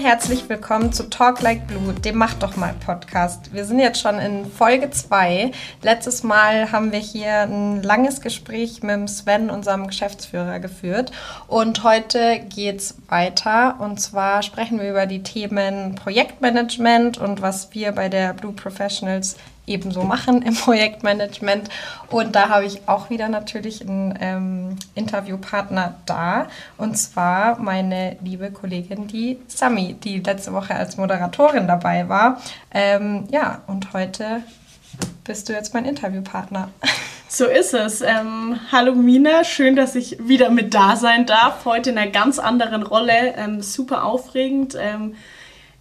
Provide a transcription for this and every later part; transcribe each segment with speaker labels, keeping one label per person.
Speaker 1: Und herzlich willkommen zu Talk Like Blue, dem Mach doch mal Podcast. Wir sind jetzt schon in Folge 2. Letztes Mal haben wir hier ein langes Gespräch mit Sven, unserem Geschäftsführer, geführt. Und heute geht's weiter. Und zwar sprechen wir über die Themen Projektmanagement und was wir bei der Blue Professionals ebenso machen im Projektmanagement. Und da habe ich auch wieder natürlich einen ähm, Interviewpartner da. Und zwar meine liebe Kollegin, die Sami, die letzte Woche als Moderatorin dabei war. Ähm, ja, und heute bist du jetzt mein Interviewpartner.
Speaker 2: So ist es. Ähm, hallo Mina, schön, dass ich wieder mit da sein darf. Heute in einer ganz anderen Rolle. Ähm, super aufregend. Ähm,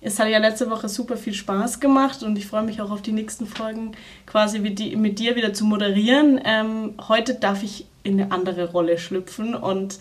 Speaker 2: es hat ja letzte Woche super viel Spaß gemacht und ich freue mich auch auf die nächsten Folgen quasi mit, die, mit dir wieder zu moderieren. Ähm, heute darf ich in eine andere Rolle schlüpfen und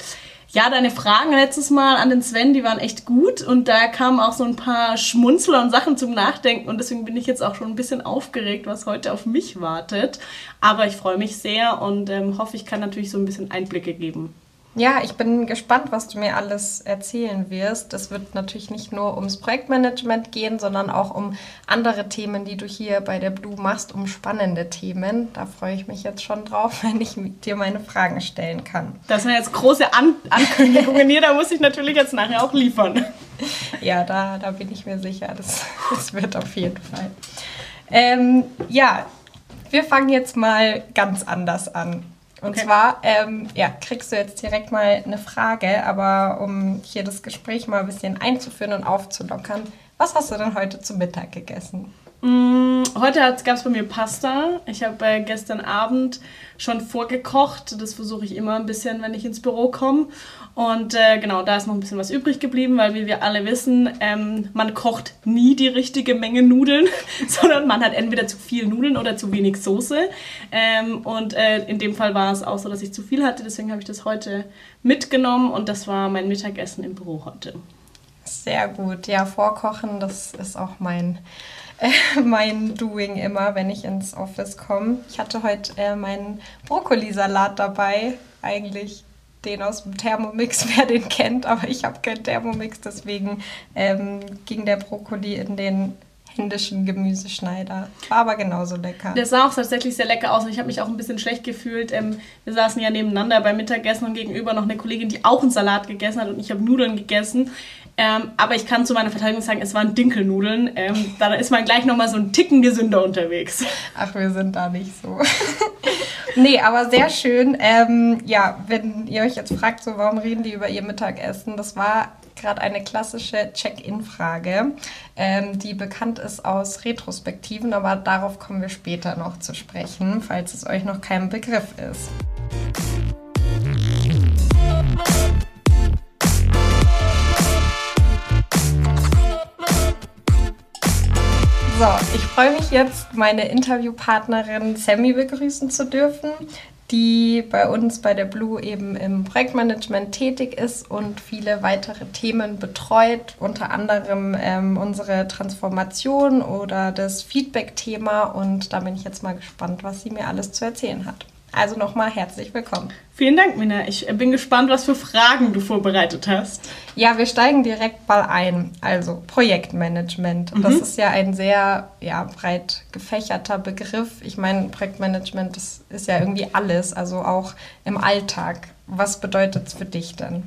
Speaker 2: ja, deine Fragen letztes Mal an den Sven, die waren echt gut und da kamen auch so ein paar Schmunzler und Sachen zum Nachdenken und deswegen bin ich jetzt auch schon ein bisschen aufgeregt, was heute auf mich wartet. Aber ich freue mich sehr und ähm, hoffe, ich kann natürlich so ein bisschen Einblicke geben.
Speaker 1: Ja, ich bin gespannt, was du mir alles erzählen wirst. Es wird natürlich nicht nur ums Projektmanagement gehen, sondern auch um andere Themen, die du hier bei der Blue machst, um spannende Themen. Da freue ich mich jetzt schon drauf, wenn ich dir meine Fragen stellen kann.
Speaker 2: Das sind jetzt große An Ankündigungen hier, da muss ich natürlich jetzt nachher auch liefern.
Speaker 1: Ja, da, da bin ich mir sicher, das, das wird auf jeden Fall. Ähm, ja, wir fangen jetzt mal ganz anders an. Und okay. zwar, ähm, ja, kriegst du jetzt direkt mal eine Frage, aber um hier das Gespräch mal ein bisschen einzuführen und aufzulockern, was hast du denn heute zu Mittag gegessen?
Speaker 2: Mm, heute gab es bei mir Pasta. Ich habe äh, gestern Abend schon vorgekocht. Das versuche ich immer ein bisschen, wenn ich ins Büro komme. Und äh, genau, da ist noch ein bisschen was übrig geblieben, weil wie wir alle wissen, ähm, man kocht nie die richtige Menge Nudeln, sondern man hat entweder zu viel Nudeln oder zu wenig Soße. Ähm, und äh, in dem Fall war es auch so, dass ich zu viel hatte. Deswegen habe ich das heute mitgenommen und das war mein Mittagessen im Büro heute.
Speaker 1: Sehr gut. Ja, vorkochen, das ist auch mein mein Doing immer, wenn ich ins Office komme. Ich hatte heute äh, meinen Brokkolisalat dabei. Eigentlich den aus dem Thermomix, wer den kennt, aber ich habe keinen Thermomix, deswegen ähm, ging der Brokkoli in den indischen Gemüseschneider. War aber genauso lecker.
Speaker 2: Der sah auch tatsächlich sehr lecker aus und ich habe mich auch ein bisschen schlecht gefühlt. Ähm, wir saßen ja nebeneinander beim Mittagessen und gegenüber noch eine Kollegin, die auch einen Salat gegessen hat und ich habe Nudeln gegessen. Ähm, aber ich kann zu meiner Verteidigung sagen, es waren Dinkelnudeln. Ähm, da ist man gleich nochmal so ein Ticken gesünder unterwegs.
Speaker 1: Ach, wir sind da nicht so. nee, aber sehr schön. Ähm, ja, wenn ihr euch jetzt fragt, so warum reden die über ihr Mittagessen, das war gerade eine klassische Check-in-Frage, ähm, die bekannt ist aus Retrospektiven, aber darauf kommen wir später noch zu sprechen, falls es euch noch kein Begriff ist. So, ich freue mich jetzt, meine Interviewpartnerin Sammy begrüßen zu dürfen die bei uns bei der Blue eben im Projektmanagement tätig ist und viele weitere Themen betreut, unter anderem ähm, unsere Transformation oder das Feedback-Thema. Und da bin ich jetzt mal gespannt, was sie mir alles zu erzählen hat. Also nochmal herzlich willkommen.
Speaker 2: Vielen Dank, Mina. Ich bin gespannt, was für Fragen du vorbereitet hast.
Speaker 1: Ja, wir steigen direkt mal ein. Also Projektmanagement. Mhm. Das ist ja ein sehr ja, breit gefächerter Begriff. Ich meine, Projektmanagement das ist ja irgendwie alles, also auch im Alltag. Was bedeutet es für dich denn?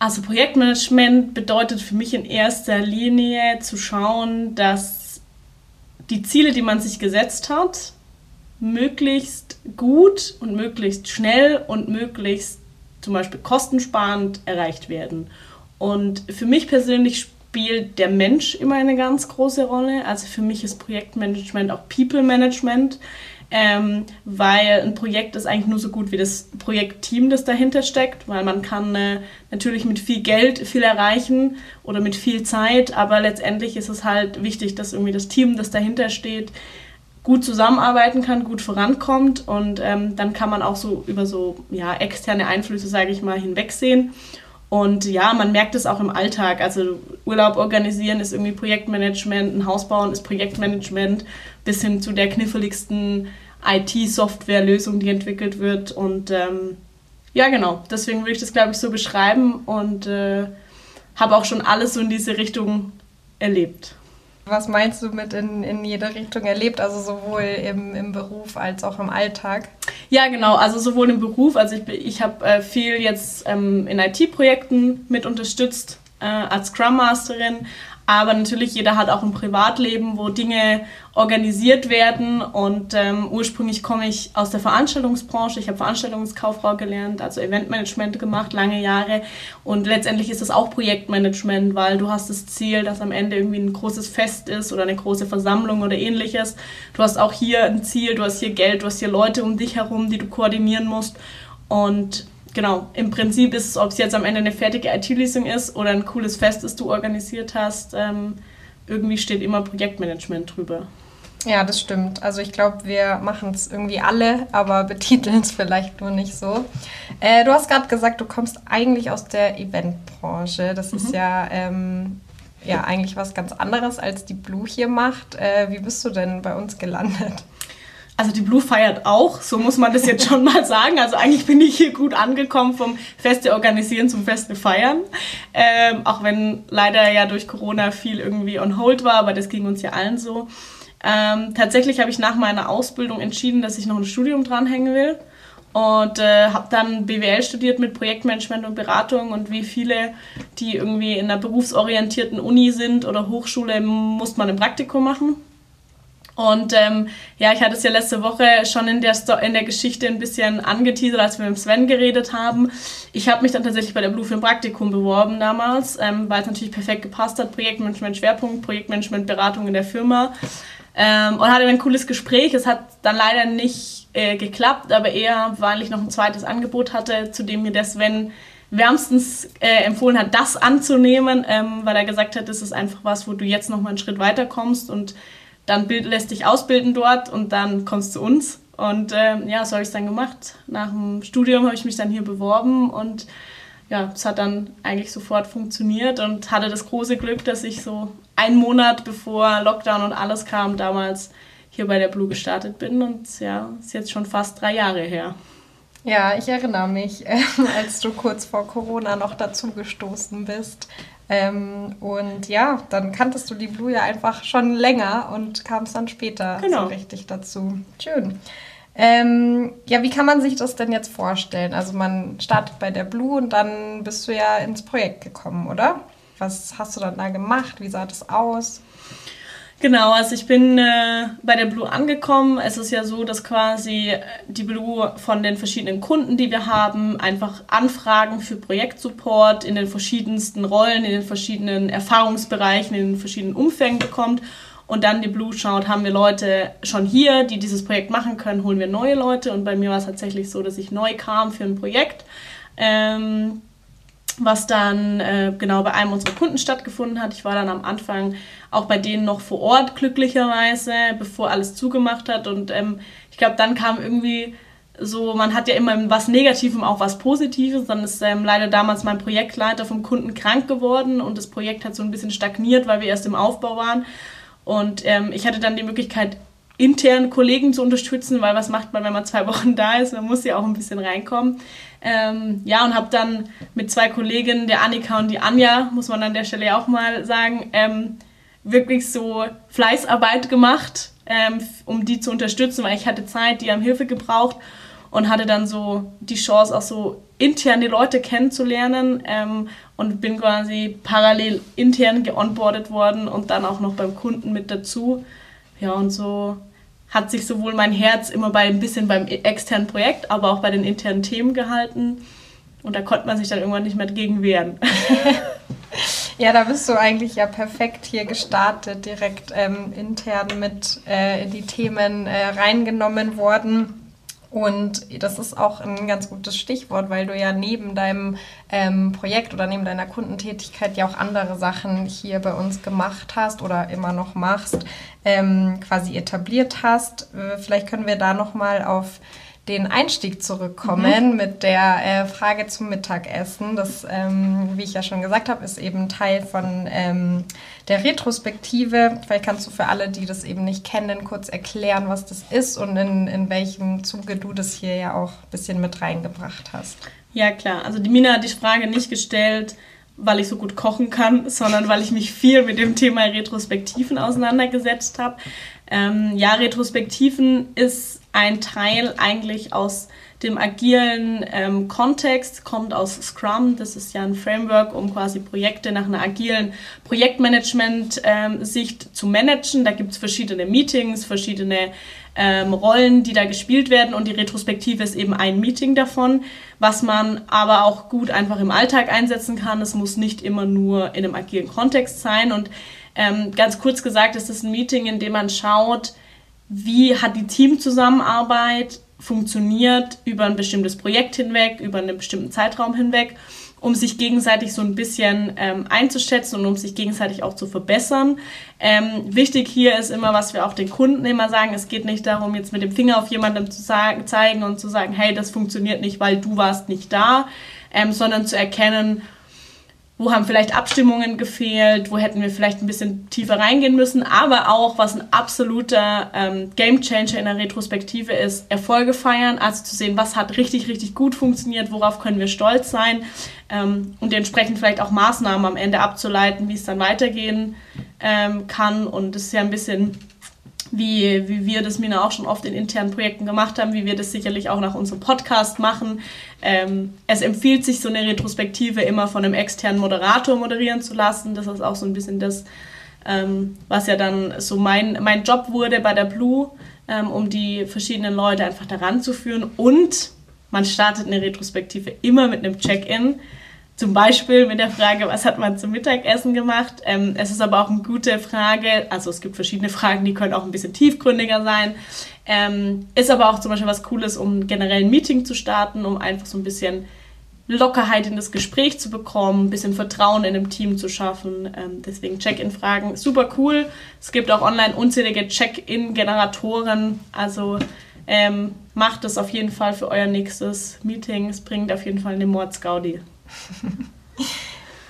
Speaker 2: Also Projektmanagement bedeutet für mich in erster Linie zu schauen, dass die Ziele, die man sich gesetzt hat, möglichst gut und möglichst schnell und möglichst zum Beispiel kostensparend erreicht werden. Und für mich persönlich spielt der Mensch immer eine ganz große Rolle. Also für mich ist Projektmanagement auch People Management, ähm, weil ein Projekt ist eigentlich nur so gut wie das Projektteam, das dahinter steckt, weil man kann äh, natürlich mit viel Geld viel erreichen oder mit viel Zeit, aber letztendlich ist es halt wichtig, dass irgendwie das Team, das dahinter steht, gut zusammenarbeiten kann, gut vorankommt und ähm, dann kann man auch so über so ja, externe Einflüsse, sage ich mal, hinwegsehen. Und ja, man merkt es auch im Alltag. Also Urlaub organisieren ist irgendwie Projektmanagement, ein Haus bauen ist Projektmanagement, bis hin zu der kniffligsten IT-Software-Lösung, die entwickelt wird. Und ähm, ja, genau, deswegen würde ich das, glaube ich, so beschreiben und äh, habe auch schon alles so in diese Richtung erlebt.
Speaker 1: Was meinst du mit in, in jede Richtung erlebt, also sowohl im, im Beruf als auch im Alltag?
Speaker 2: Ja, genau, also sowohl im Beruf, also ich, ich habe äh, viel jetzt ähm, in IT-Projekten mit unterstützt äh, als Scrum Masterin, aber natürlich, jeder hat auch ein Privatleben, wo Dinge organisiert werden. Und ähm, ursprünglich komme ich aus der Veranstaltungsbranche. Ich habe Veranstaltungskauffrau gelernt, also Eventmanagement gemacht, lange Jahre. Und letztendlich ist das auch Projektmanagement, weil du hast das Ziel, dass am Ende irgendwie ein großes Fest ist oder eine große Versammlung oder ähnliches. Du hast auch hier ein Ziel, du hast hier Geld, du hast hier Leute um dich herum, die du koordinieren musst. Und genau, im Prinzip ist es, ob es jetzt am Ende eine fertige IT-Lösung ist oder ein cooles Fest, das du organisiert hast, ähm, irgendwie steht immer Projektmanagement drüber.
Speaker 1: Ja, das stimmt. Also ich glaube, wir machen es irgendwie alle, aber betiteln es vielleicht nur nicht so. Äh, du hast gerade gesagt, du kommst eigentlich aus der Eventbranche. Das mhm. ist ja, ähm, ja eigentlich was ganz anderes, als die Blue hier macht. Äh, wie bist du denn bei uns gelandet?
Speaker 2: Also die Blue feiert auch, so muss man das jetzt schon mal sagen. Also eigentlich bin ich hier gut angekommen vom Feste organisieren zum Feste feiern. Ähm, auch wenn leider ja durch Corona viel irgendwie on hold war, aber das ging uns ja allen so. Ähm, tatsächlich habe ich nach meiner Ausbildung entschieden, dass ich noch ein Studium dranhängen will und äh, habe dann BWL studiert mit Projektmanagement und Beratung und wie viele, die irgendwie in einer berufsorientierten Uni sind oder Hochschule, muss man ein Praktikum machen. Und ähm, ja, ich hatte es ja letzte Woche schon in der, Sto in der Geschichte ein bisschen angeteasert, als wir mit Sven geredet haben. Ich habe mich dann tatsächlich bei der Blue für Praktikum beworben damals, ähm, weil es natürlich perfekt gepasst hat. Projektmanagement Schwerpunkt, Projektmanagement Beratung in der Firma. Ähm, und hatte ein cooles Gespräch. Es hat dann leider nicht äh, geklappt, aber eher, weil ich noch ein zweites Angebot hatte, zu dem mir der Sven wärmstens äh, empfohlen hat, das anzunehmen, ähm, weil er gesagt hat, das ist einfach was, wo du jetzt noch mal einen Schritt weiter kommst und dann bild, lässt dich ausbilden dort und dann kommst du zu uns. Und äh, ja, so habe ich es dann gemacht. Nach dem Studium habe ich mich dann hier beworben und ja, es hat dann eigentlich sofort funktioniert und hatte das große Glück, dass ich so einen Monat bevor Lockdown und alles kam, damals hier bei der Blue gestartet bin und ja, ist jetzt schon fast drei Jahre her.
Speaker 1: Ja, ich erinnere mich, äh, als du kurz vor Corona noch dazugestoßen bist. Ähm, und ja, dann kanntest du die Blue ja einfach schon länger und kamst dann später genau. so richtig dazu. Schön. Ähm, ja, wie kann man sich das denn jetzt vorstellen? Also man startet bei der Blue und dann bist du ja ins Projekt gekommen, oder? Was hast du dann da gemacht? Wie sah das aus?
Speaker 2: Genau, also ich bin äh, bei der Blue angekommen. Es ist ja so, dass quasi die Blue von den verschiedenen Kunden, die wir haben, einfach Anfragen für Projektsupport in den verschiedensten Rollen, in den verschiedenen Erfahrungsbereichen, in den verschiedenen Umfängen bekommt. Und dann die Blue schaut, haben wir Leute schon hier, die dieses Projekt machen können, holen wir neue Leute. Und bei mir war es tatsächlich so, dass ich neu kam für ein Projekt. Ähm, was dann äh, genau bei einem unserer Kunden stattgefunden hat. Ich war dann am Anfang auch bei denen noch vor Ort, glücklicherweise, bevor alles zugemacht hat. Und ähm, ich glaube, dann kam irgendwie so, man hat ja immer was Negatives, auch was Positives. Dann ist ähm, leider damals mein Projektleiter vom Kunden krank geworden und das Projekt hat so ein bisschen stagniert, weil wir erst im Aufbau waren. Und ähm, ich hatte dann die Möglichkeit, intern Kollegen zu unterstützen, weil was macht man, wenn man zwei Wochen da ist? Man muss ja auch ein bisschen reinkommen. Ähm, ja, und habe dann mit zwei Kolleginnen, der Annika und die Anja, muss man an der Stelle auch mal sagen, ähm, wirklich so Fleißarbeit gemacht, ähm, um die zu unterstützen, weil ich hatte Zeit, die haben Hilfe gebraucht und hatte dann so die Chance, auch so intern die Leute kennenzulernen ähm, und bin quasi parallel intern geonboardet worden und dann auch noch beim Kunden mit dazu. Ja, und so hat sich sowohl mein Herz immer bei ein bisschen beim externen Projekt, aber auch bei den internen Themen gehalten. Und da konnte man sich dann irgendwann nicht mehr dagegen wehren.
Speaker 1: ja, da bist du eigentlich ja perfekt hier gestartet, direkt ähm, intern mit äh, in die Themen äh, reingenommen worden. Und das ist auch ein ganz gutes Stichwort, weil du ja neben deinem ähm, Projekt oder neben deiner Kundentätigkeit ja auch andere Sachen hier bei uns gemacht hast oder immer noch machst, ähm, quasi etabliert hast. Äh, vielleicht können wir da nochmal auf den Einstieg zurückkommen mhm. mit der äh, Frage zum Mittagessen. Das, ähm, wie ich ja schon gesagt habe, ist eben Teil von ähm, der Retrospektive. Vielleicht kannst du für alle, die das eben nicht kennen, kurz erklären, was das ist und in, in welchem Zuge du das hier ja auch ein bisschen mit reingebracht hast.
Speaker 2: Ja, klar. Also die Mina hat die Frage nicht gestellt, weil ich so gut kochen kann, sondern weil ich mich viel mit dem Thema Retrospektiven auseinandergesetzt habe. Ähm, ja, Retrospektiven ist ein Teil eigentlich aus dem agilen ähm, Kontext, kommt aus Scrum. Das ist ja ein Framework, um quasi Projekte nach einer agilen Projektmanagement-Sicht ähm, zu managen. Da gibt es verschiedene Meetings, verschiedene ähm, Rollen, die da gespielt werden und die Retrospektive ist eben ein Meeting davon, was man aber auch gut einfach im Alltag einsetzen kann. Es muss nicht immer nur in einem agilen Kontext sein und ähm, ganz kurz gesagt ist es ein Meeting, in dem man schaut, wie hat die Teamzusammenarbeit funktioniert über ein bestimmtes Projekt hinweg, über einen bestimmten Zeitraum hinweg, um sich gegenseitig so ein bisschen ähm, einzuschätzen und um sich gegenseitig auch zu verbessern. Ähm, wichtig hier ist immer, was wir auch den Kunden immer sagen, es geht nicht darum, jetzt mit dem Finger auf jemanden zu sagen, zeigen und zu sagen, hey, das funktioniert nicht, weil du warst nicht da, ähm, sondern zu erkennen, wo haben vielleicht Abstimmungen gefehlt, wo hätten wir vielleicht ein bisschen tiefer reingehen müssen, aber auch, was ein absoluter ähm, Gamechanger in der Retrospektive ist, Erfolge feiern, also zu sehen, was hat richtig, richtig gut funktioniert, worauf können wir stolz sein ähm, und entsprechend vielleicht auch Maßnahmen am Ende abzuleiten, wie es dann weitergehen ähm, kann. Und das ist ja ein bisschen wie, wie wir das Mina auch schon oft in internen Projekten gemacht haben, wie wir das sicherlich auch nach unserem Podcast machen. Ähm, es empfiehlt sich, so eine Retrospektive immer von einem externen Moderator moderieren zu lassen. Das ist auch so ein bisschen das, ähm, was ja dann so mein, mein Job wurde bei der Blue, ähm, um die verschiedenen Leute einfach daran zu führen. Und man startet eine Retrospektive immer mit einem Check-in zum Beispiel mit der Frage, was hat man zum Mittagessen gemacht? Ähm, es ist aber auch eine gute Frage. Also es gibt verschiedene Fragen, die können auch ein bisschen tiefgründiger sein. Ähm, ist aber auch zum Beispiel was Cooles, um generell ein Meeting zu starten, um einfach so ein bisschen Lockerheit in das Gespräch zu bekommen, ein bisschen Vertrauen in einem Team zu schaffen. Ähm, deswegen Check-in-Fragen, super cool. Es gibt auch online unzählige Check-in-Generatoren. Also ähm, macht es auf jeden Fall für euer nächstes Meeting. Es bringt auf jeden Fall eine Mordsgaudi.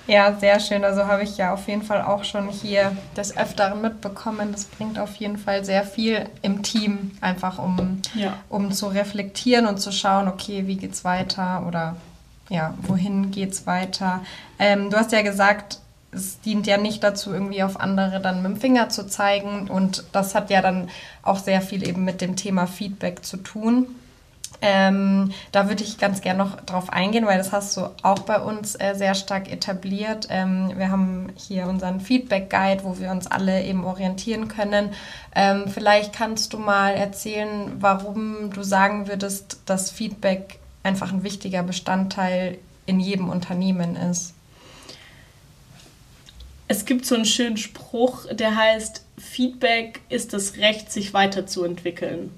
Speaker 1: Ja, sehr schön. Also habe ich ja auf jeden Fall auch schon hier des Öfteren mitbekommen. Das bringt auf jeden Fall sehr viel im Team, einfach um, ja. um zu reflektieren und zu schauen, okay, wie geht's weiter oder ja, wohin geht's weiter. Ähm, du hast ja gesagt, es dient ja nicht dazu, irgendwie auf andere dann mit dem Finger zu zeigen. Und das hat ja dann auch sehr viel eben mit dem Thema Feedback zu tun. Ähm, da würde ich ganz gerne noch drauf eingehen, weil das hast du auch bei uns äh, sehr stark etabliert. Ähm, wir haben hier unseren Feedback-Guide, wo wir uns alle eben orientieren können. Ähm, vielleicht kannst du mal erzählen, warum du sagen würdest, dass Feedback einfach ein wichtiger Bestandteil in jedem Unternehmen ist.
Speaker 2: Es gibt so einen schönen Spruch, der heißt, Feedback ist das Recht, sich weiterzuentwickeln.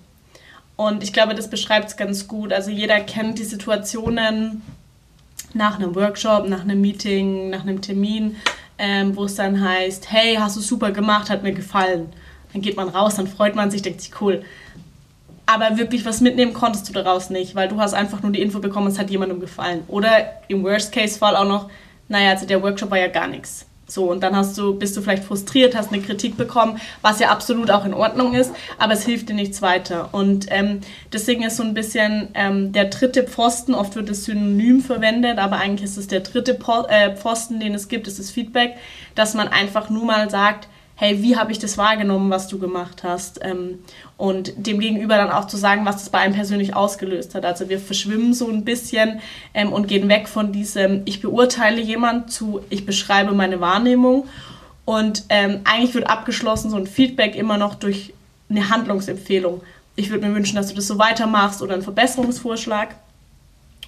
Speaker 2: Und ich glaube, das beschreibt es ganz gut. Also jeder kennt die Situationen nach einem Workshop, nach einem Meeting, nach einem Termin, ähm, wo es dann heißt, hey, hast du super gemacht, hat mir gefallen. Dann geht man raus, dann freut man sich, denkt sich, cool. Aber wirklich was mitnehmen konntest du daraus nicht, weil du hast einfach nur die Info bekommen, es hat jemandem gefallen. Oder im Worst-Case-Fall auch noch, naja, also der Workshop war ja gar nichts. So, und dann hast du, bist du vielleicht frustriert, hast eine Kritik bekommen, was ja absolut auch in Ordnung ist, aber es hilft dir nichts weiter. Und ähm, deswegen ist so ein bisschen ähm, der dritte Pfosten, oft wird es synonym verwendet, aber eigentlich ist es der dritte äh, Pfosten, den es gibt, ist das Feedback, dass man einfach nur mal sagt, hey, wie habe ich das wahrgenommen, was du gemacht hast? Ähm, und dem Gegenüber dann auch zu sagen, was das bei einem persönlich ausgelöst hat. Also wir verschwimmen so ein bisschen ähm, und gehen weg von diesem, ich beurteile jemand zu, ich beschreibe meine Wahrnehmung. Und ähm, eigentlich wird abgeschlossen so ein Feedback immer noch durch eine Handlungsempfehlung. Ich würde mir wünschen, dass du das so weitermachst oder einen Verbesserungsvorschlag.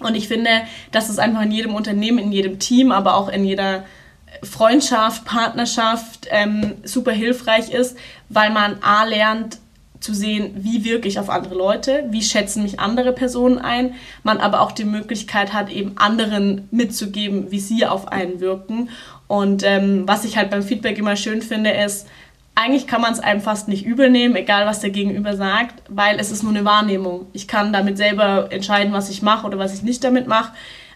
Speaker 2: Und ich finde, dass es einfach in jedem Unternehmen, in jedem Team, aber auch in jeder Freundschaft, Partnerschaft ähm, super hilfreich ist, weil man A lernt zu sehen, wie wirke ich auf andere Leute, wie schätzen mich andere Personen ein, man aber auch die Möglichkeit hat, eben anderen mitzugeben, wie sie auf einen wirken. Und ähm, was ich halt beim Feedback immer schön finde, ist, eigentlich kann man es einem fast nicht übel nehmen, egal was der Gegenüber sagt, weil es ist nur eine Wahrnehmung. Ich kann damit selber entscheiden, was ich mache oder was ich nicht damit mache.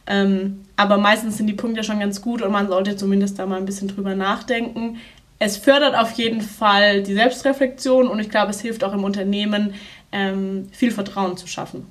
Speaker 2: Ähm, aber meistens sind die Punkte schon ganz gut und man sollte zumindest da mal ein bisschen drüber nachdenken. Es fördert auf jeden Fall die Selbstreflexion und ich glaube, es hilft auch im Unternehmen, ähm, viel Vertrauen zu schaffen.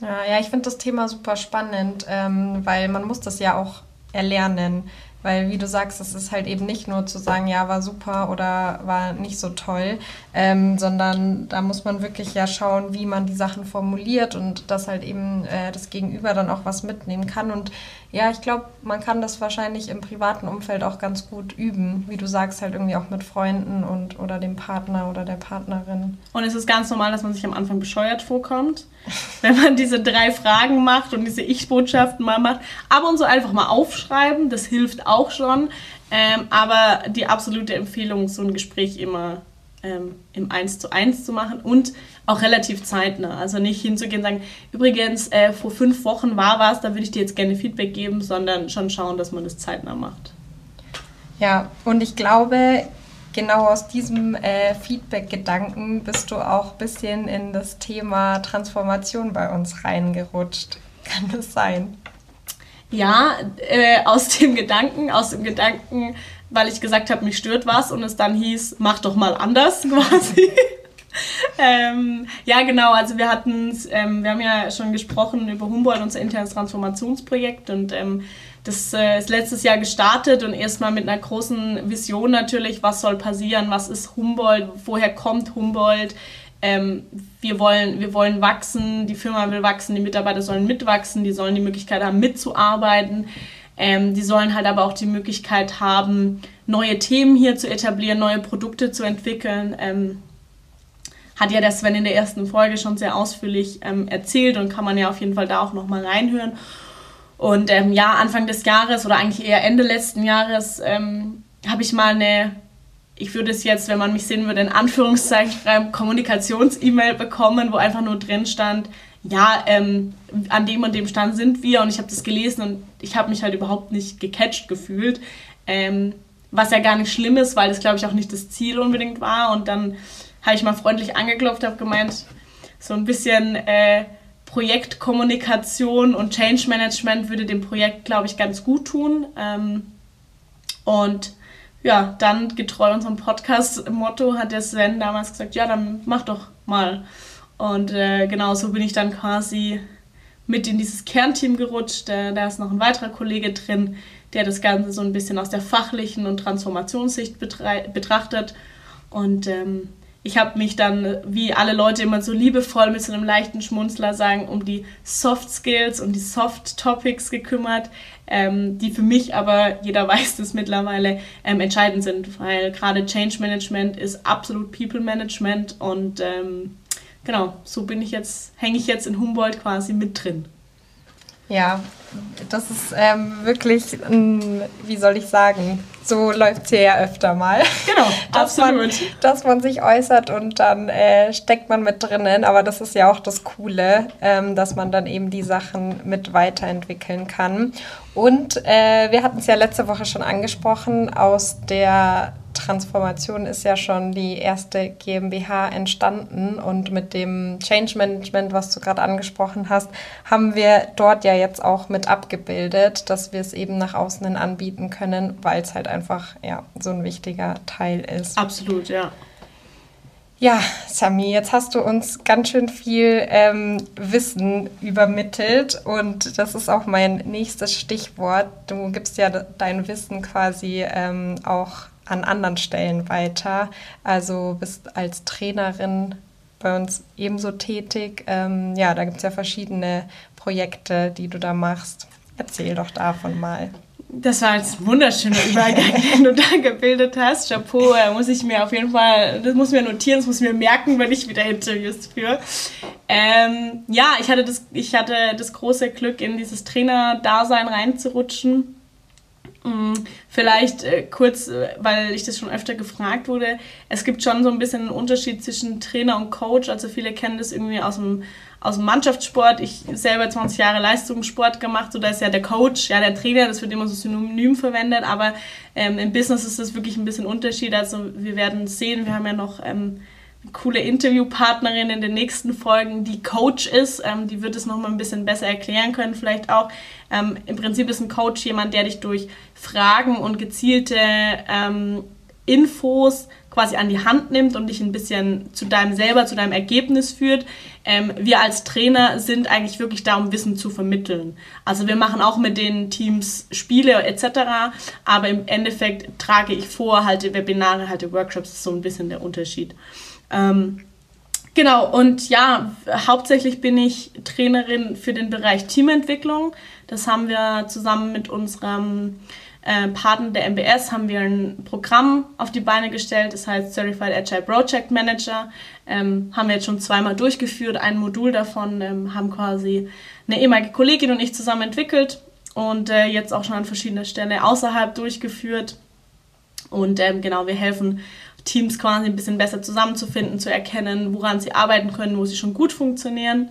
Speaker 1: Ja, ja ich finde das Thema super spannend, ähm, weil man muss das ja auch erlernen. Weil, wie du sagst, es ist halt eben nicht nur zu sagen, ja, war super oder war nicht so toll, ähm, sondern da muss man wirklich ja schauen, wie man die Sachen formuliert und dass halt eben äh, das Gegenüber dann auch was mitnehmen kann. Und ja, ich glaube, man kann das wahrscheinlich im privaten Umfeld auch ganz gut üben, wie du sagst, halt irgendwie auch mit Freunden und oder dem Partner oder der Partnerin.
Speaker 2: Und es ist ganz normal, dass man sich am Anfang bescheuert vorkommt, wenn man diese drei Fragen macht und diese Ich-Botschaften mal macht. Aber und so einfach mal aufschreiben, das hilft auch schon. Ähm, aber die absolute Empfehlung, so ein Gespräch immer ähm, im 1 zu 1 zu machen und auch relativ zeitnah. Also nicht hinzugehen und sagen, übrigens, äh, vor fünf Wochen war was, da würde ich dir jetzt gerne Feedback geben, sondern schon schauen, dass man das zeitnah macht.
Speaker 1: Ja, und ich glaube, genau aus diesem äh, Feedback-Gedanken bist du auch ein bisschen in das Thema Transformation bei uns reingerutscht. Kann das sein?
Speaker 2: Ja, äh, aus dem Gedanken, aus dem Gedanken, weil ich gesagt habe, mich stört was und es dann hieß, mach doch mal anders quasi. ähm, ja, genau, also wir hatten ähm, wir haben ja schon gesprochen über Humboldt, unser internes Transformationsprojekt und ähm, das äh, ist letztes Jahr gestartet und erstmal mit einer großen Vision natürlich, was soll passieren, was ist Humboldt, woher kommt Humboldt, ähm, wir, wollen, wir wollen wachsen, die Firma will wachsen, die Mitarbeiter sollen mitwachsen, die sollen die Möglichkeit haben, mitzuarbeiten. Ähm, die sollen halt aber auch die Möglichkeit haben, neue Themen hier zu etablieren, neue Produkte zu entwickeln. Ähm, hat ja der Sven in der ersten Folge schon sehr ausführlich ähm, erzählt und kann man ja auf jeden Fall da auch nochmal reinhören. Und ähm, ja, Anfang des Jahres oder eigentlich eher Ende letzten Jahres ähm, habe ich mal eine ich würde es jetzt, wenn man mich sehen würde, in Anführungszeichen schreiben, Kommunikations-E-Mail bekommen, wo einfach nur drin stand, ja, ähm, an dem und dem Stand sind wir und ich habe das gelesen und ich habe mich halt überhaupt nicht gecatcht gefühlt. Ähm, was ja gar nicht schlimm ist, weil das glaube ich auch nicht das Ziel unbedingt war. Und dann habe ich mal freundlich angeklopft, habe gemeint, so ein bisschen äh, Projektkommunikation und Change Management würde dem Projekt, glaube ich, ganz gut tun. Ähm, und ja, dann getreu unserem Podcast-Motto hat der Sven damals gesagt, ja, dann mach doch mal. Und äh, genau so bin ich dann quasi mit in dieses Kernteam gerutscht. Äh, da ist noch ein weiterer Kollege drin, der das Ganze so ein bisschen aus der fachlichen und Transformationssicht betrachtet. Und ähm, ich habe mich dann, wie alle Leute immer so liebevoll mit so einem leichten Schmunzler sagen, um die Soft Skills und die Soft Topics gekümmert, ähm, die für mich aber, jeder weiß das mittlerweile, ähm, entscheidend sind, weil gerade Change Management ist absolut People Management und ähm, genau, so bin ich jetzt, hänge ich jetzt in Humboldt quasi mit drin.
Speaker 1: Ja, das ist ähm, wirklich, ein, wie soll ich sagen, so läuft es hier ja öfter mal.
Speaker 2: Genau,
Speaker 1: dass
Speaker 2: absolut.
Speaker 1: Man, dass man sich äußert und dann äh, steckt man mit drinnen. Aber das ist ja auch das Coole, ähm, dass man dann eben die Sachen mit weiterentwickeln kann. Und äh, wir hatten es ja letzte Woche schon angesprochen, aus der Transformation ist ja schon die erste GmbH entstanden und mit dem Change Management, was du gerade angesprochen hast, haben wir dort ja jetzt auch mit abgebildet, dass wir es eben nach außen hin anbieten können, weil es halt einfach ja so ein wichtiger Teil ist.
Speaker 2: Absolut, ja.
Speaker 1: Ja, Sami, jetzt hast du uns ganz schön viel ähm, Wissen übermittelt und das ist auch mein nächstes Stichwort. Du gibst ja dein Wissen quasi ähm, auch an anderen Stellen weiter. Also bist als Trainerin bei uns ebenso tätig. Ähm, ja, da gibt es ja verschiedene Projekte, die du da machst. Erzähl doch davon mal.
Speaker 2: Das war jetzt ein wunderschöner Übergang, den du da gebildet hast. Chapeau, äh, muss ich mir auf jeden Fall, das muss mir notieren, das muss ich mir merken, wenn ich wieder Interviews führe. Ähm, ja, ich hatte, das, ich hatte das große Glück, in dieses Trainer-Dasein reinzurutschen vielleicht äh, kurz, äh, weil ich das schon öfter gefragt wurde. Es gibt schon so ein bisschen einen Unterschied zwischen Trainer und Coach. Also viele kennen das irgendwie aus dem, aus dem Mannschaftssport. Ich selber 20 Jahre Leistungssport gemacht, so da ist ja der Coach, ja der Trainer, das wird immer so synonym verwendet, aber ähm, im Business ist das wirklich ein bisschen Unterschied. Also wir werden sehen, wir haben ja noch ähm, coole Interviewpartnerin in den nächsten Folgen, die Coach ist. Ähm, die wird es nochmal ein bisschen besser erklären können, vielleicht auch. Ähm, Im Prinzip ist ein Coach jemand, der dich durch Fragen und gezielte ähm, Infos quasi an die Hand nimmt und dich ein bisschen zu deinem selber, zu deinem Ergebnis führt. Ähm, wir als Trainer sind eigentlich wirklich da, um Wissen zu vermitteln. Also wir machen auch mit den Teams Spiele etc., aber im Endeffekt trage ich vor, halte Webinare, halte Workshops, das ist so ein bisschen der Unterschied. Ähm, Genau, und ja, hauptsächlich bin ich Trainerin für den Bereich Teamentwicklung. Das haben wir zusammen mit unserem äh, Partner der MBS haben wir ein Programm auf die Beine gestellt, das heißt Certified Agile Project Manager. Ähm, haben wir jetzt schon zweimal durchgeführt, ein Modul davon ähm, haben quasi eine ehemalige Kollegin und ich zusammen entwickelt und äh, jetzt auch schon an verschiedener Stellen außerhalb durchgeführt. Und ähm, genau, wir helfen Teams quasi ein bisschen besser zusammenzufinden, zu erkennen, woran sie arbeiten können, wo sie schon gut funktionieren.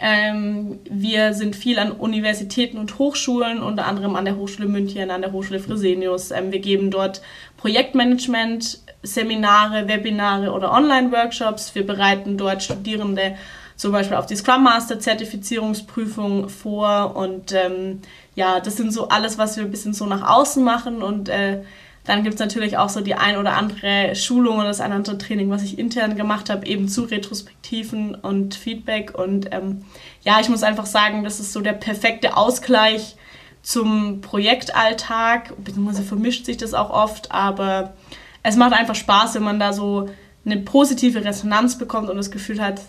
Speaker 2: Ähm, wir sind viel an Universitäten und Hochschulen, unter anderem an der Hochschule München, an der Hochschule Fresenius. Ähm, wir geben dort Projektmanagement, Seminare, Webinare oder Online-Workshops. Wir bereiten dort Studierende zum Beispiel auf die Scrum Master Zertifizierungsprüfung vor und ähm, ja, das sind so alles, was wir ein bisschen so nach außen machen und äh, dann gibt es natürlich auch so die ein oder andere Schulung oder das ein oder andere Training, was ich intern gemacht habe, eben zu Retrospektiven und Feedback. Und ähm, ja, ich muss einfach sagen, das ist so der perfekte Ausgleich zum Projektalltag. Beziehungsweise vermischt sich das auch oft, aber es macht einfach Spaß, wenn man da so eine positive Resonanz bekommt und das Gefühl hat,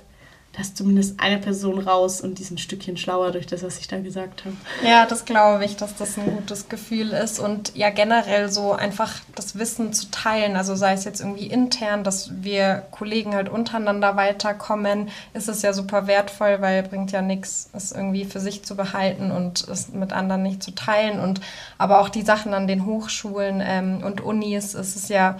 Speaker 2: da ist zumindest eine Person raus und die ist ein Stückchen schlauer durch das, was ich da gesagt habe.
Speaker 1: Ja, das glaube ich, dass das ein gutes Gefühl ist und ja generell so einfach das Wissen zu teilen, also sei es jetzt irgendwie intern, dass wir Kollegen halt untereinander weiterkommen, ist es ja super wertvoll, weil bringt ja nichts, es irgendwie für sich zu behalten und es mit anderen nicht zu teilen und aber auch die Sachen an den Hochschulen ähm, und Unis ist es ja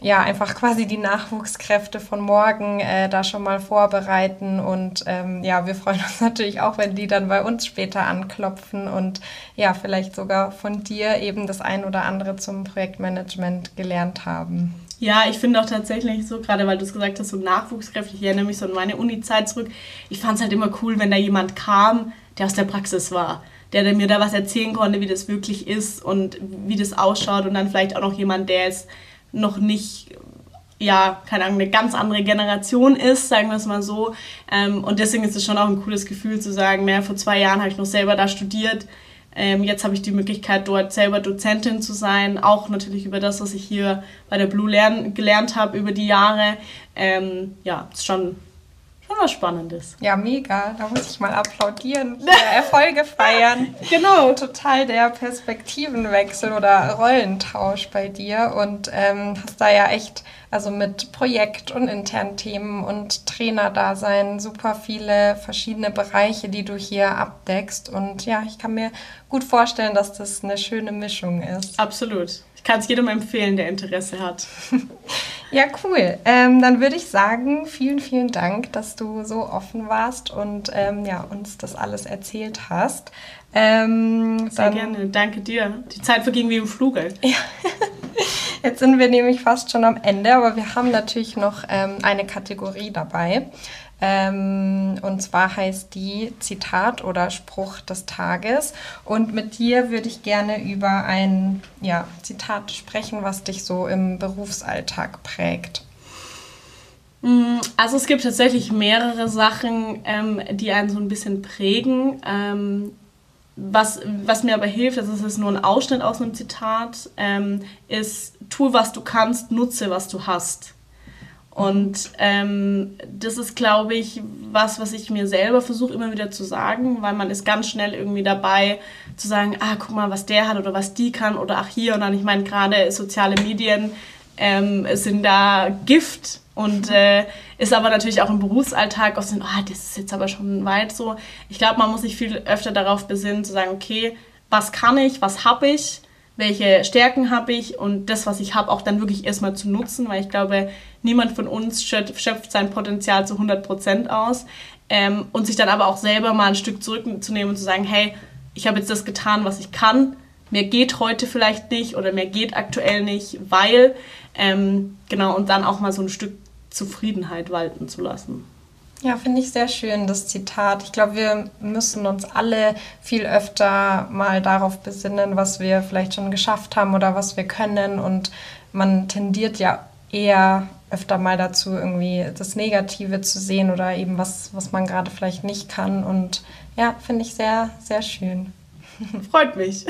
Speaker 1: ja, einfach quasi die Nachwuchskräfte von morgen äh, da schon mal vorbereiten. Und ähm, ja, wir freuen uns natürlich auch, wenn die dann bei uns später anklopfen und ja, vielleicht sogar von dir eben das ein oder andere zum Projektmanagement gelernt haben.
Speaker 2: Ja, ich finde auch tatsächlich so, gerade weil du es gesagt hast, so Nachwuchskräfte, ich erinnere mich so an meine Uni-Zeit zurück. Ich fand es halt immer cool, wenn da jemand kam, der aus der Praxis war der, mir da was erzählen konnte, wie das wirklich ist und wie das ausschaut und dann vielleicht auch noch jemand, der es noch nicht ja, keine Ahnung, eine ganz andere Generation ist, sagen wir es mal so. Ähm, und deswegen ist es schon auch ein cooles Gefühl zu sagen, naja, vor zwei Jahren habe ich noch selber da studiert. Ähm, jetzt habe ich die Möglichkeit, dort selber Dozentin zu sein, auch natürlich über das, was ich hier bei der Blue lern gelernt habe über die Jahre. Ähm, ja, ist schon was Spannendes.
Speaker 1: Ja, mega. Da muss ich mal applaudieren. Erfolge feiern. genau. Total der Perspektivenwechsel oder Rollentausch bei dir. Und ähm, hast da ja echt, also mit Projekt und internen Themen und Trainerdasein, super viele verschiedene Bereiche, die du hier abdeckst. Und ja, ich kann mir gut vorstellen, dass das eine schöne Mischung ist.
Speaker 2: Absolut. Ich kann es jedem empfehlen, der Interesse hat.
Speaker 1: ja, cool. Ähm, dann würde ich sagen, vielen, vielen Dank, dass du so offen warst und ähm, ja, uns das alles erzählt hast.
Speaker 2: Ähm, Sehr gerne. Danke dir. Die Zeit verging wie im Fluge. Ja.
Speaker 1: Jetzt sind wir nämlich fast schon am Ende, aber wir haben natürlich noch ähm, eine Kategorie dabei. Ähm, und zwar heißt die Zitat oder Spruch des Tages. Und mit dir würde ich gerne über ein ja, Zitat sprechen, was dich so im Berufsalltag prägt.
Speaker 2: Mm, also es gibt tatsächlich mehrere Sachen, ähm, die einen so ein bisschen prägen. Ähm, was, was mir aber hilft, das ist nur ein Ausschnitt aus einem Zitat, ähm, ist, tu, was du kannst, nutze, was du hast. Und ähm, das ist, glaube ich, was, was ich mir selber versuche immer wieder zu sagen, weil man ist ganz schnell irgendwie dabei zu sagen, ah, guck mal, was der hat oder was die kann oder ach hier und dann, ich meine, gerade soziale Medien ähm, sind da Gift und äh, ist aber natürlich auch im Berufsalltag auch so, ah, das ist jetzt aber schon weit so. Ich glaube, man muss sich viel öfter darauf besinnen, zu sagen, okay, was kann ich, was habe ich welche Stärken habe ich und das, was ich habe, auch dann wirklich erstmal zu nutzen, weil ich glaube, niemand von uns schöpft sein Potenzial zu 100 Prozent aus ähm, und sich dann aber auch selber mal ein Stück zurückzunehmen und zu sagen, hey, ich habe jetzt das getan, was ich kann, mir geht heute vielleicht nicht oder mir geht aktuell nicht, weil, ähm, genau, und dann auch mal so ein Stück Zufriedenheit walten zu lassen.
Speaker 1: Ja, finde ich sehr schön, das Zitat. Ich glaube, wir müssen uns alle viel öfter mal darauf besinnen, was wir vielleicht schon geschafft haben oder was wir können. Und man tendiert ja eher öfter mal dazu, irgendwie das Negative zu sehen oder eben was, was man gerade vielleicht nicht kann. Und ja, finde ich sehr, sehr schön.
Speaker 2: Freut mich.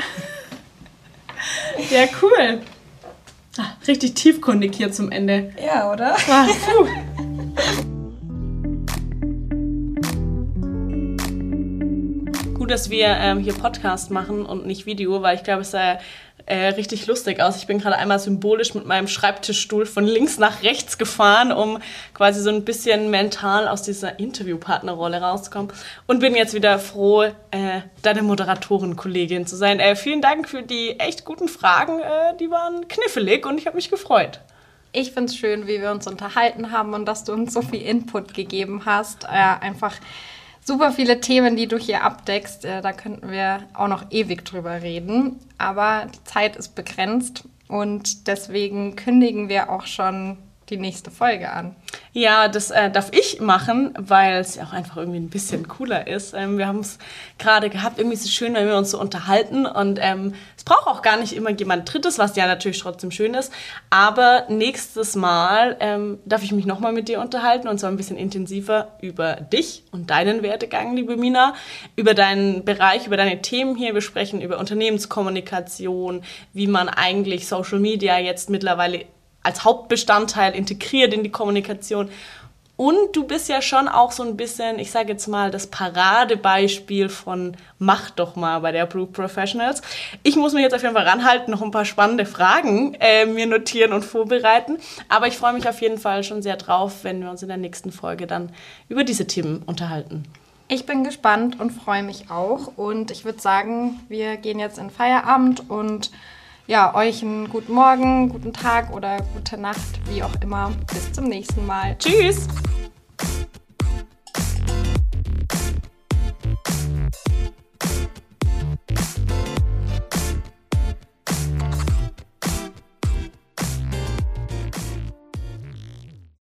Speaker 2: Ja, cool. Ach, richtig tiefkundig hier zum Ende.
Speaker 1: Ja, oder? Ah,
Speaker 2: Gut, dass wir ähm, hier Podcast machen und nicht Video, weil ich glaube, es sei äh, richtig lustig aus. Ich bin gerade einmal symbolisch mit meinem Schreibtischstuhl von links nach rechts gefahren, um quasi so ein bisschen mental aus dieser Interviewpartnerrolle rauszukommen. Und bin jetzt wieder froh, äh, deine Moderatorenkollegin zu sein. Äh, vielen Dank für die echt guten Fragen. Äh, die waren knifflig und ich habe mich gefreut.
Speaker 1: Ich finde es schön, wie wir uns unterhalten haben und dass du uns so viel Input gegeben hast. Äh, einfach super viele Themen, die du hier abdeckst. Äh, da könnten wir auch noch ewig drüber reden. Aber die Zeit ist begrenzt und deswegen kündigen wir auch schon die nächste Folge an.
Speaker 2: Ja, das äh, darf ich machen, weil es ja auch einfach irgendwie ein bisschen cooler ist. Ähm, wir haben es gerade gehabt, irgendwie ist es schön, wenn wir uns so unterhalten und ähm, es braucht auch gar nicht immer jemand Drittes, was ja natürlich trotzdem schön ist. Aber nächstes Mal ähm, darf ich mich nochmal mit dir unterhalten und zwar ein bisschen intensiver über dich und deinen Werdegang, liebe Mina, über deinen Bereich, über deine Themen hier. Wir sprechen über Unternehmenskommunikation, wie man eigentlich Social Media jetzt mittlerweile als Hauptbestandteil integriert in die Kommunikation. Und du bist ja schon auch so ein bisschen, ich sage jetzt mal, das Paradebeispiel von mach doch mal bei der Blue Professionals. Ich muss mich jetzt auf jeden Fall ranhalten, noch ein paar spannende Fragen äh, mir notieren und vorbereiten. Aber ich freue mich auf jeden Fall schon sehr drauf, wenn wir uns in der nächsten Folge dann über diese Themen unterhalten.
Speaker 1: Ich bin gespannt und freue mich auch. Und ich würde sagen, wir gehen jetzt in Feierabend und ja, euch einen guten Morgen, guten Tag oder gute Nacht, wie auch immer. Bis zum nächsten Mal.
Speaker 2: Tschüss!